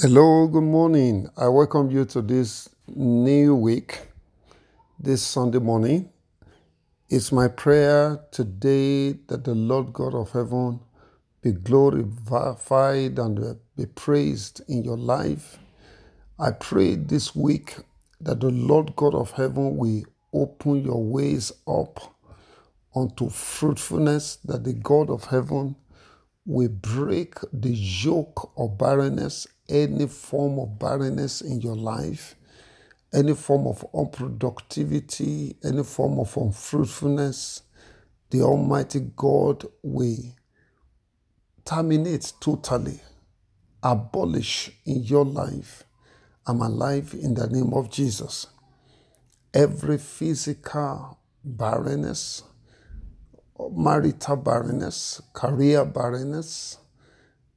Hello, good morning. I welcome you to this new week, this Sunday morning. It's my prayer today that the Lord God of heaven be glorified and be praised in your life. I pray this week that the Lord God of heaven will open your ways up unto fruitfulness, that the God of heaven will break the yoke of barrenness, any form of barrenness in your life, any form of unproductivity, any form of unfruitfulness. The Almighty God will terminate totally, abolish in your life my life in the name of Jesus. Every physical barrenness, marital barrenness, career barrenness,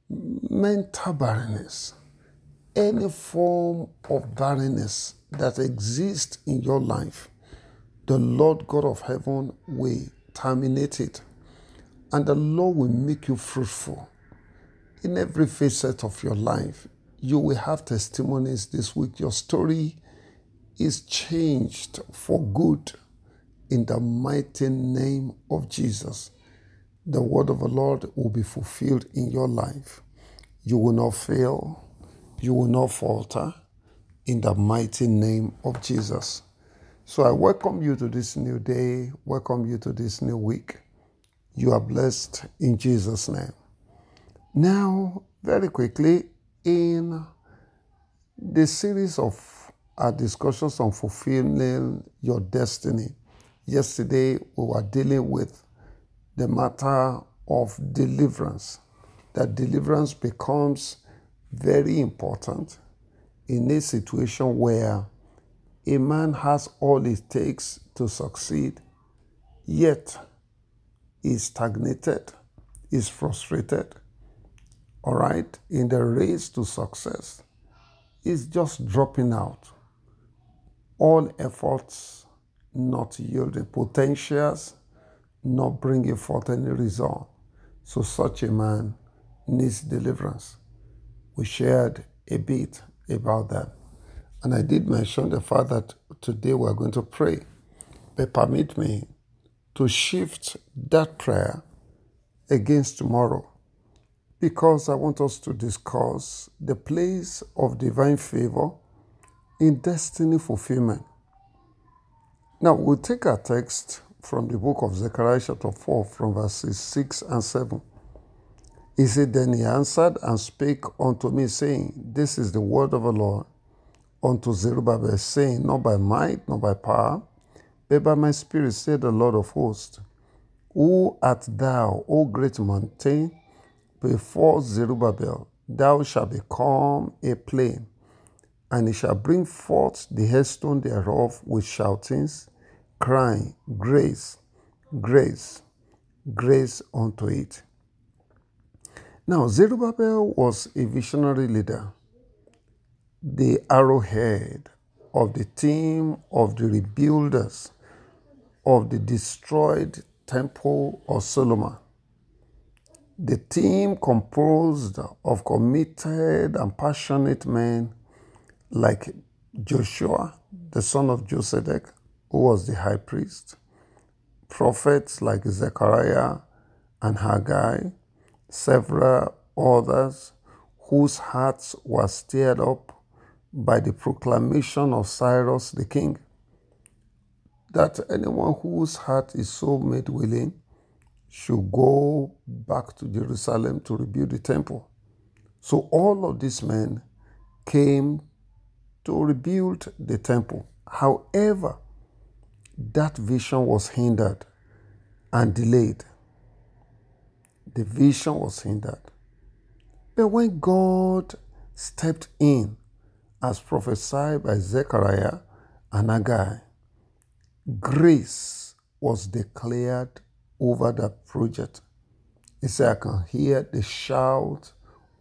mental barrenness, any form of barrenness that exists in your life, the Lord God of heaven will terminate it. And the Lord will make you fruitful in every facet of your life. You will have testimonies this week. Your story is changed for good in the mighty name of Jesus. The word of the Lord will be fulfilled in your life. You will not fail, you will not falter in the mighty name of Jesus. So I welcome you to this new day, welcome you to this new week. You are blessed in Jesus' name. Now, very quickly, in the series of our discussions on fulfilling your destiny, Yesterday, we were dealing with the matter of deliverance, that deliverance becomes very important in a situation where a man has all it takes to succeed, yet is stagnated, is frustrated, all right, in the race to success, is just dropping out. All efforts not yielding, potentials not bringing forth any result. So such a man needs deliverance. We shared a bit about that. And I did mention the fact that today we're going to pray. But permit me to shift that prayer against tomorrow because I want us to discuss the place of divine favor in destiny fulfillment. Now, we'll take our text from the book of Zechariah, chapter 4, from verses 6 and 7. He said, Then he answered and spake unto me, saying, This is the word of the Lord unto Zerubbabel, saying, Not by might, nor by power, but by my spirit, said the Lord of hosts. Who art thou, O great mountain? Before Zerubbabel, thou shalt become a plain, and he shall bring forth the headstone thereof with shoutings crying, Grace, grace, grace unto it. Now, Zerubbabel was a visionary leader, the arrowhead of the team of the rebuilders of the destroyed temple of Solomon. The team composed of committed and passionate men like Joshua, the son of Josedek, who was the high priest, prophets like Zechariah and Haggai, several others whose hearts were stirred up by the proclamation of Cyrus the king, that anyone whose heart is so made willing should go back to Jerusalem to rebuild the temple. So all of these men came to rebuild the temple. However, that vision was hindered and delayed. The vision was hindered. But when God stepped in, as prophesied by Zechariah and Haggai, grace was declared over that project. He said, I can hear the shout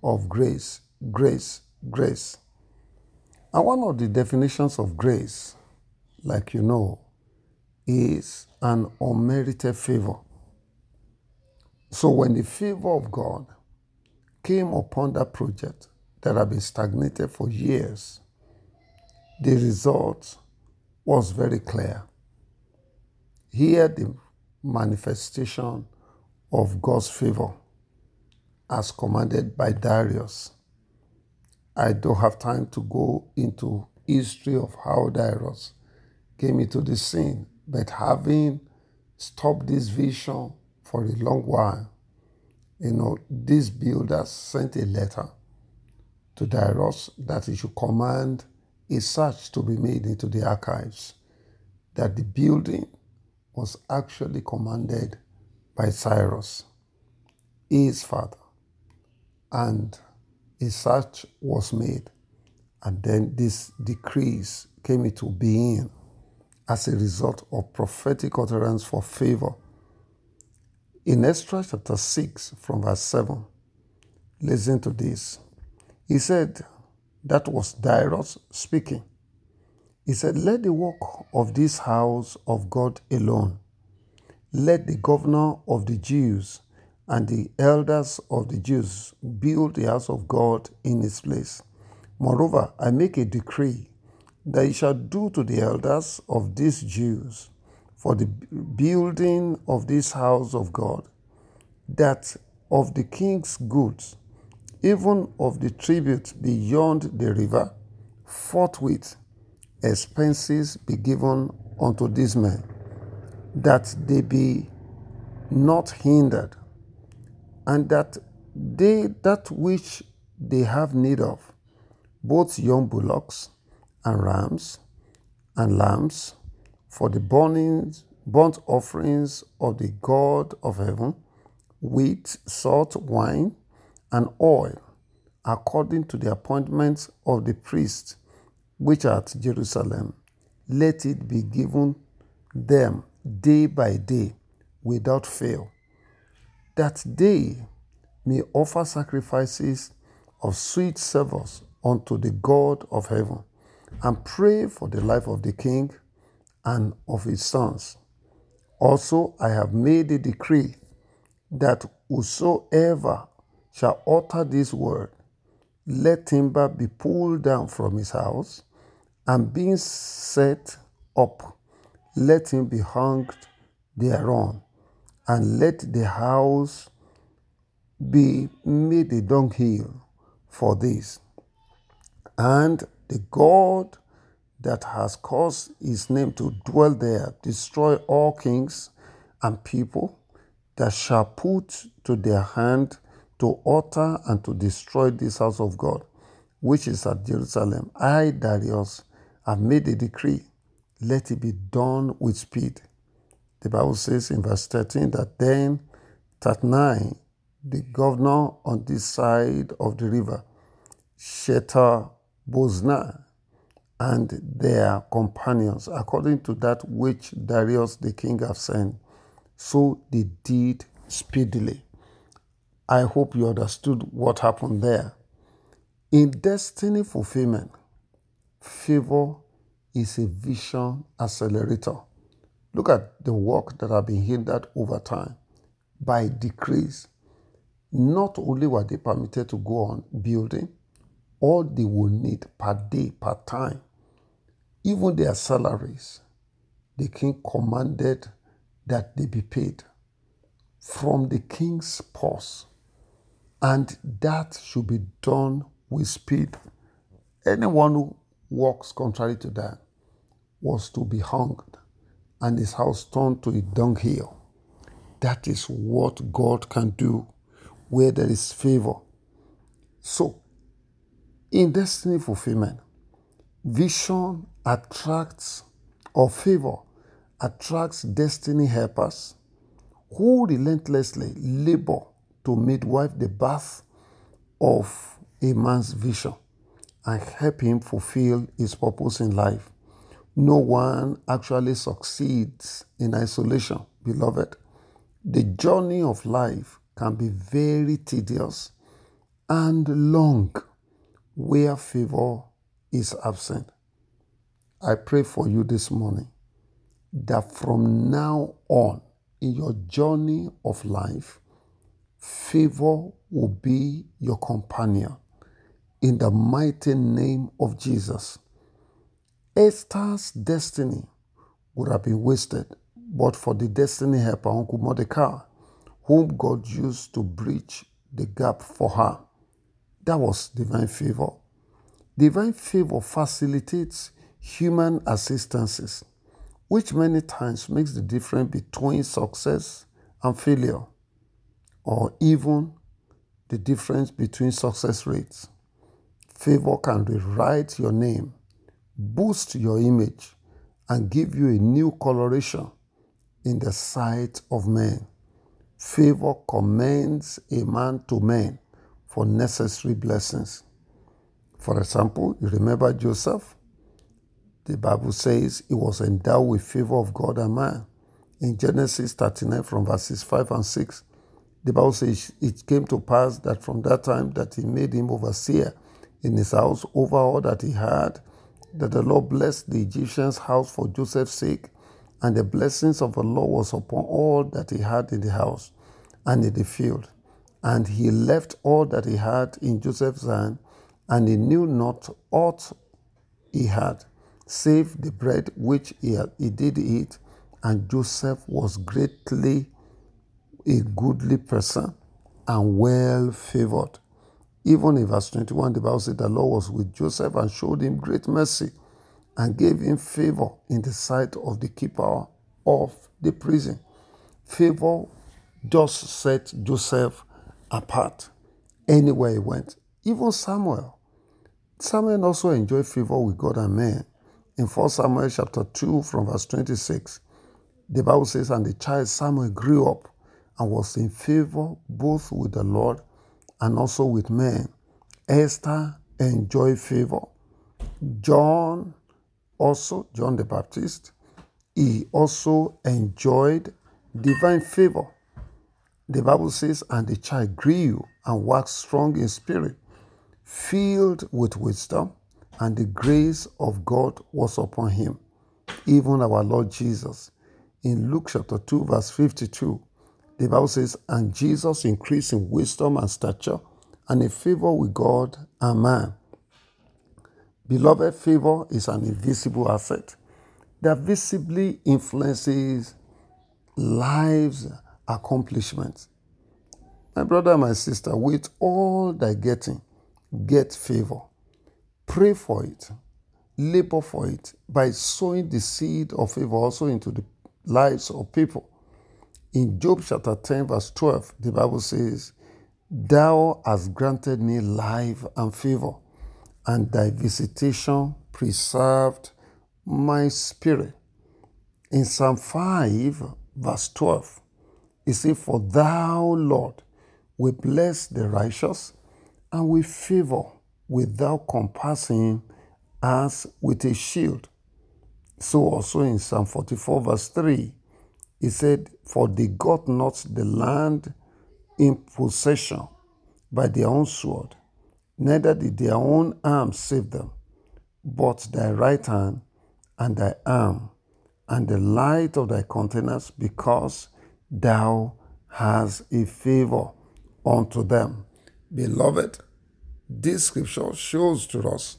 of grace, grace, grace. And one of the definitions of grace, like you know, is an unmerited favor. So when the favor of God came upon that project, that had been stagnated for years, the result was very clear. Here, the manifestation of God's favor as commanded by Darius. I don't have time to go into history of how Darius came into the scene, but having stopped this vision for a long while, you know, these builders sent a letter to Darius that he should command a search to be made into the archives, that the building was actually commanded by Cyrus, his father. And a search was made. And then this decrease came into being as a result of prophetic utterance for favor. In Ezra chapter 6, from verse 7, listen to this. He said, that was Darius speaking. He said, Let the work of this house of God alone, let the governor of the Jews and the elders of the Jews build the house of God in its place. Moreover, I make a decree that ye shall do to the elders of these Jews for the building of this house of God, that of the king's goods, even of the tribute beyond the river, forthwith expenses be given unto these men, that they be not hindered, and that they that which they have need of, both young bullocks and rams and lambs, for the burnings, burnt offerings of the God of heaven, wheat, salt, wine, and oil, according to the appointments of the priests which are at Jerusalem, let it be given them day by day without fail, that they may offer sacrifices of sweet savours unto the God of heaven, and pray for the life of the king and of his sons. Also, I have made a decree that whosoever shall utter this word, let timber be pulled down from his house, and being set up, let him be hung thereon, and let the house be made a dunghill for this. And the God that has caused his name to dwell there destroy all kings and people that shall put to their hand to utter and to destroy this house of God, which is at Jerusalem. I, Darius, have made a decree. Let it be done with speed. The Bible says in verse 13 that then Tatnai, the governor on this side of the river, Shethar Boznai, and their companions, according to that which Darius the king have sent, so they did speedily. I hope you understood what happened there. In destiny fulfillment, favor is a vision accelerator. Look at the work that have been hindered over time by decrees. Not only were they permitted to go on building, all they will need per day, per time, even their salaries, the king commanded that they be paid from the king's purse. And that should be done with speed. Anyone who walks contrary to that was to be hung and his house turned to a dunghill. That is what God can do where there is favor. So, in destiny fulfillment, vision attracts or favor attracts destiny helpers who relentlessly labor to midwife the birth of a man's vision and help him fulfill his purpose in life. No one actually succeeds in isolation, beloved. The journey of life can be very tedious and long where favor is absent. I pray for you this morning that from now on in your journey of life, favor will be your companion. in the mighty name of Jesus. Esther's destiny would have been wasted but for the destiny helper, Uncle Mordecai, whom God used to bridge the gap for her. That was divine favor. Divine favor facilitates human assistances, which many times makes the difference between success and failure, or even the difference between success rates. Favor can rewrite your name, boost your image, and give you a new coloration in the sight of men. Favor commends a man to men for necessary blessings. For example, you remember Joseph? The Bible says he was endowed with favor of God and man. In Genesis 39 from verses 5 and 6, the Bible says it came to pass that from that time that he made him overseer in his house over all that he had, that the Lord blessed the Egyptian's house for Joseph's sake, and the blessings of the Lord was upon all that he had in the house and in the field. And he left all that he had in Joseph's hand, and he knew not aught he had, save the bread which he, he did eat. And Joseph was greatly a goodly person and well favored. Even in verse 21, the Bible said the Lord was with Joseph and showed him great mercy and gave him favor in the sight of the keeper of the prison. Favor just set Joseph apart anywhere he went. Even Samuel. Samuel also enjoyed favor with God and men. In 1 Samuel chapter 2 from verse 26, the Bible says, And the child Samuel grew up and was in favor both with the Lord and also with men. Esther enjoyed favor. John also, John the Baptist, he also enjoyed divine favor. The Bible says, and the child grew and waxed strong in spirit, filled with wisdom, and the grace of God was upon him. Even our Lord Jesus. In Luke chapter 2, verse 52, the Bible says, And Jesus increased in wisdom and stature and in favor with God and man. Beloved, favor is an invisible asset that visibly influences lives' accomplishments. My brother, and my sister, with all thy getting, get favor. Pray for it. Labor for it by sowing the seed of favor also into the lives of people. In Job chapter 10, verse 12, the Bible says, Thou hast granted me life and favor and thy visitation preserved my spirit. In Psalm 5, verse 12, it says, For thou, Lord, will bless the righteous and with favor without compassing as with a shield. So also in Psalm 44, verse 3, he said, For they got not the land in possession by their own sword, neither did their own arm save them, but thy right hand and thy arm, and the light of thy countenance, because thou hast a favor unto them. Beloved, this scripture shows to us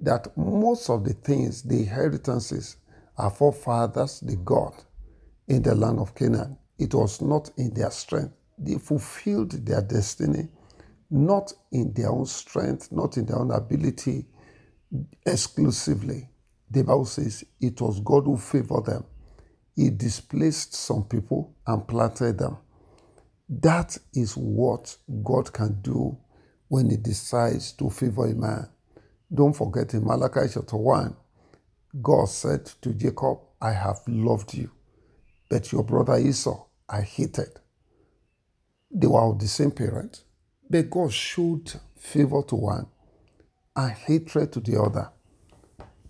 that most of the things, the inheritances, our forefathers, the God in the land of Canaan, it was not in their strength. They fulfilled their destiny not in their own strength, not in their own ability exclusively. The Bible says it was God who favored them. He displaced some people and planted them. That is what God can do when He decides to favor a man. Don't forget in Malachi chapter 1, God said to Jacob, I have loved you, but your brother Esau I hated. They were of the same parent. But God showed favor to one and hatred to the other.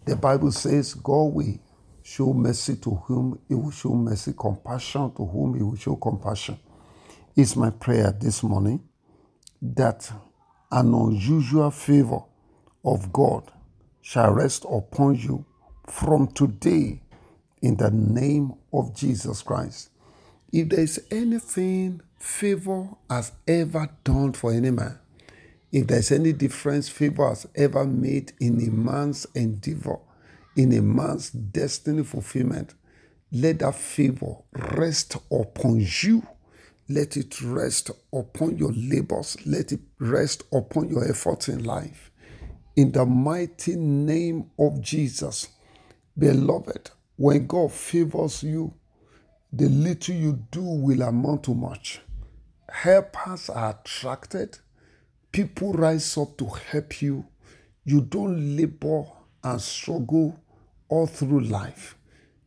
The Bible says God will show mercy to whom he will show mercy, compassion to whom he will show compassion. It's my prayer this morning that an unusual favor of God shall rest upon you from today in the name of Jesus Christ. If there is anything favor has ever done for any man, If there's any difference favor has ever made in a man's endeavor, in a man's destiny fulfillment, let that favor rest upon you. Let it rest upon your labors. Let it rest upon your efforts in life. In the mighty name of Jesus, beloved, when God favors you, the little you do will amount to much. Helpers are attracted. People rise up to help you. You don't labor and struggle all through life.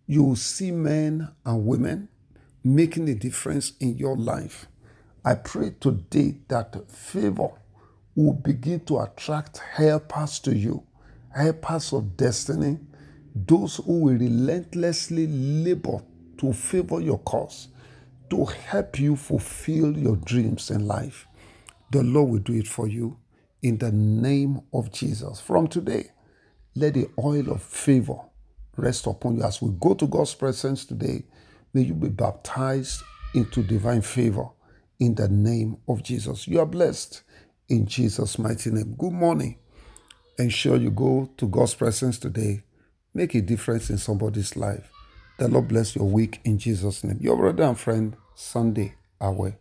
You will see men and women making a difference in your life. I pray today that favor will begin to attract helpers to you, helpers of destiny, those who will relentlessly labor to favor your cause, to help you fulfill your dreams in life. The Lord will do it for you in the name of Jesus. From today, let the oil of favor rest upon you as we go to God's presence today. May you be baptized into divine favor in the name of Jesus. You are blessed in Jesus' mighty name. Good morning. Ensure you go to God's presence today. Make a difference in somebody's life. The Lord bless your week in Jesus' name. Your brother and friend, Sunday Awe.